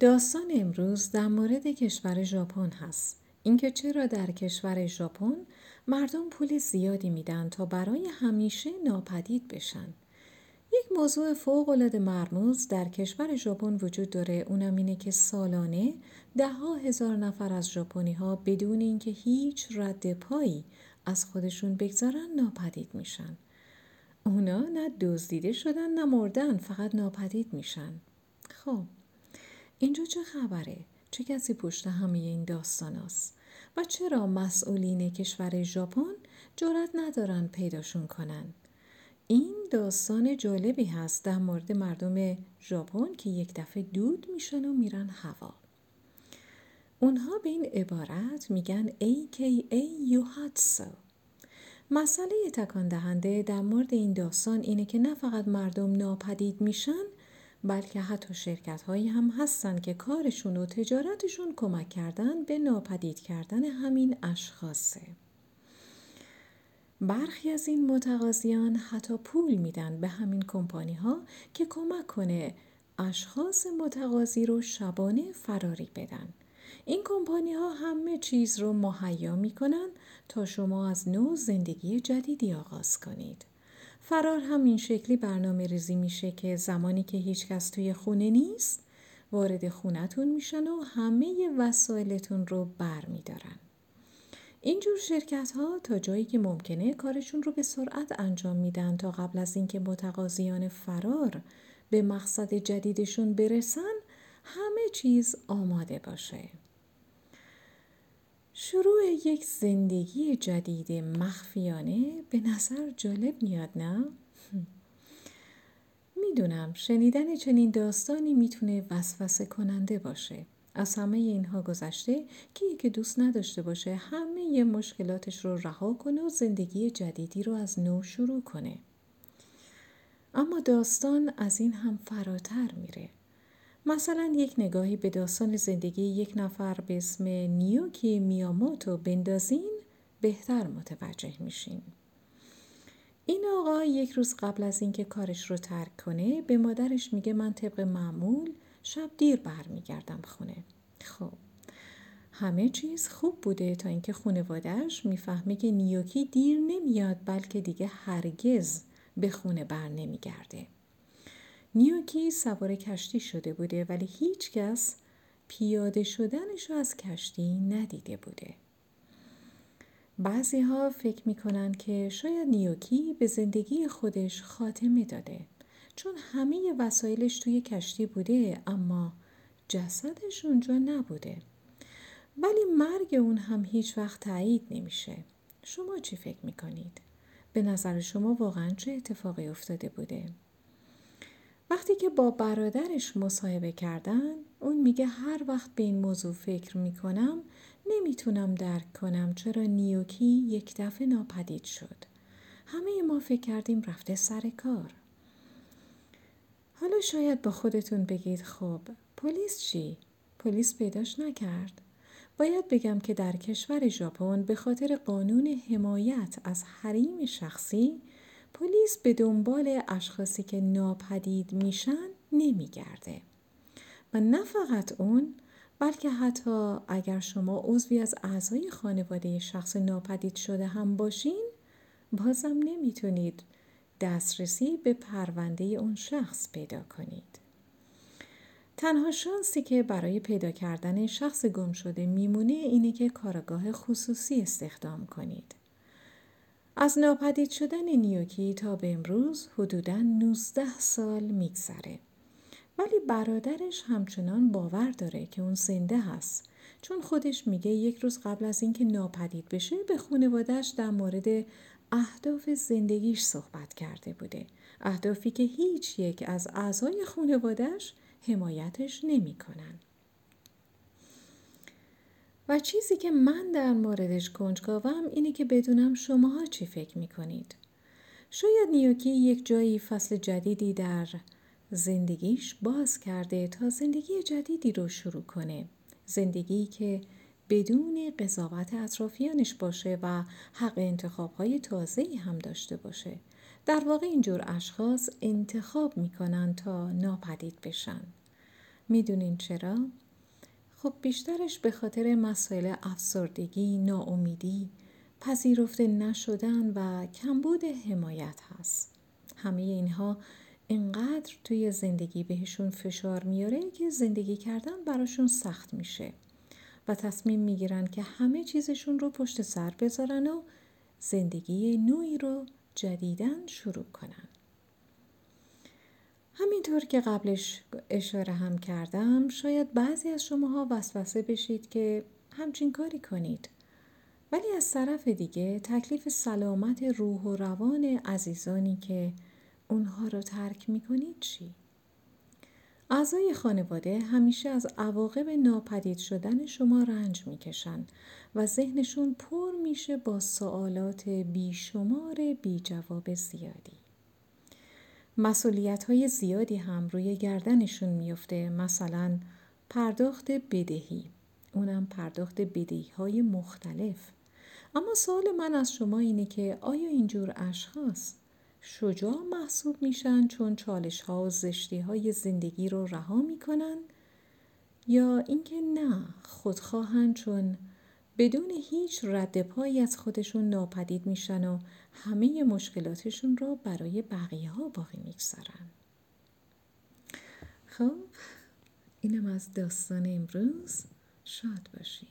داستان امروز در مورد کشور ژاپن هست. اینکه چرا در کشور ژاپن مردم پول زیادی میدن تا برای همیشه ناپدید بشن. یک موضوع فوق العاده مرموز در کشور ژاپن وجود داره اونم اینه که سالانه ده ها هزار نفر از ژاپنی ها بدون اینکه هیچ رد پایی از خودشون بگذارن ناپدید میشن. اونا نه دزدیده شدن نه مردن فقط ناپدید میشن. خب اینجا چه خبره؟ چه کسی پشت همه این داستان است؟ و چرا مسئولین کشور ژاپن جرأت ندارن پیداشون کنن؟ این داستان جالبی هست در مورد مردم ژاپن که یک دفعه دود میشن و میرن هوا. اونها به این عبارت میگن AKA یوهاتسو. مسئله تکان دهنده در مورد این داستان اینه که نه فقط مردم ناپدید میشن بلکه حتی شرکت هایی هم هستن که کارشون و تجارتشون کمک کردن به ناپدید کردن همین اشخاصه. برخی از این متقاضیان حتی پول میدن به همین کمپانی ها که کمک کنه اشخاص متقاضی رو شبانه فراری بدن. این کمپانی ها همه چیز رو مهیا می‌کنن تا شما از نو زندگی جدیدی آغاز کنید. فرار هم این شکلی برنامه ریزی میشه که زمانی که هیچ کس توی خونه نیست وارد خونتون میشن و همه وسایلتون رو بر میدارن. اینجور شرکت ها تا جایی که ممکنه کارشون رو به سرعت انجام میدن تا قبل از اینکه متقاضیان فرار به مقصد جدیدشون برسن همه چیز آماده باشه. شروع یک زندگی جدید مخفیانه به نظر جالب میاد نه؟ می‌دونم شنیدن چنین داستانی می‌تونه وسوسه کننده باشه. از همه اینها گذشته که یکی دوست نداشته باشه همه مشکلاتش رو رها کنه و زندگی جدیدی رو از نو شروع کنه. اما داستان از این هم فراتر میره. مثلا یک نگاهی به داستان زندگی یک نفر به اسم نیوکی میاموتو بندازین بهتر متوجه میشین. این آقا یک روز قبل از اینکه کارش رو ترک کنه به مادرش میگه من طبق معمول شب دیر برمیگردم خونه. خب همه چیز خوب بوده تا اینکه خانوادهش می‌فهمه که نیوکی دیر نمیاد بلکه دیگه هرگز به خونه بر نمیگرده. نیوکی سوار کشتی شده بوده ولی هیچ کس پیاده شدنش رو از کشتی ندیده بوده. بعضی ها فکر می‌کنن که شاید نیوکی به زندگی خودش خاتمه داده چون همه وسایلش توی کشتی بوده اما جسدش اونجا نبوده. ولی مرگ اون هم هیچ وقت تایید نمیشه. شما چی فکر می‌کنید؟ به نظر شما واقعا چه اتفاقی افتاده بوده؟ وقتی که با برادرش مصاحبه کردن اون میگه هر وقت به این موضوع فکر می‌کنم نمی‌تونم درک کنم چرا نیوکی یک دفعه ناپدید شد. همه ما فکر کردیم رفته سر کار. حالا شاید با خودتون بگید خب پلیس چی؟ پلیس پیداش نکرد؟ باید بگم که در کشور ژاپن به خاطر قانون حمایت از حریم شخصی پلیس به دنبال اشخاصی که ناپدید میشن نمیگرده و نه فقط اون بلکه حتی اگر شما عضوی از اعضای خانواده شخص ناپدید شده هم باشین بازم نمی‌تونید دسترسی به پرونده اون شخص پیدا کنید. تنها شانسی که برای پیدا کردن شخص گم شده میمونه اینه که کارگاه خصوصی استخدام کنید. از ناپدید شدن نیوکی تا به امروز حدوداً 19 سال میگذره. ولی برادرش همچنان باور داره که اون زنده هست چون خودش میگه یک روز قبل از اینکه ناپدید بشه به خانوادهش در مورد اهداف زندگیش صحبت کرده بوده اهدافی که هیچ یک از اعضای خانوادهش حمایتش نمی‌کنن. چیزی که من در موردش کنجکاوم اینه که بدونم شماها چی فکر می‌کنید. شاید نیوکی یک جایی فصل جدیدی در زندگیش باز کرده تا زندگی جدیدی رو شروع کنه. زندگی که بدون قضاوت اطرافیانش باشه و حق انتخاب های تازه‌ای هم داشته باشه. در واقع اینجور اشخاص انتخاب می‌کنن تا ناپدید بشن. می‌دونین چرا؟ خب بیشترش به خاطر مسائل افسردگی، ناامیدی، پذیرفته نشدن و کمبود حمایت هست. همه اینها اینقدر توی زندگی بهشون فشار میاره که زندگی کردن براشون سخت میشه و تصمیم می‌گیرن که همه چیزشون رو پشت سر بذارن و زندگی نوعی رو جدیدن شروع کنن. همینطور که قبلش اشاره هم کردم شاید بعضی از شماها وسوسه بشید که همچین کاری کنید ولی از طرف دیگه تکلیف سلامت روح و روان عزیزانی که اونها رو ترک می‌کنید چی؟ اعضای خانواده همیشه از عواقب ناپدید شدن شما رنج می‌کشن و ذهنشون پر میشه با سوالات بیشمار بی جواب زیادی. مسئولیت های زیادی هم روی گردنشون میفته مثلا پرداخت بدهی. اونم پرداخت بدهی های مختلف. اما سوال من از شما اینه که آیا اینجور اشخاص شجاع محسوب میشن چون چالش ها و زشتی های زندگی رو رها می‌کنن؟ یا اینکه نه خودخواهن چون بدون هیچ رد پایی از خودشون ناپدید میشن و همه مشکلاتشون رو برای بقیه ها باقی می‌گذارن. خب اینم از داستان امروز. شاد باشین.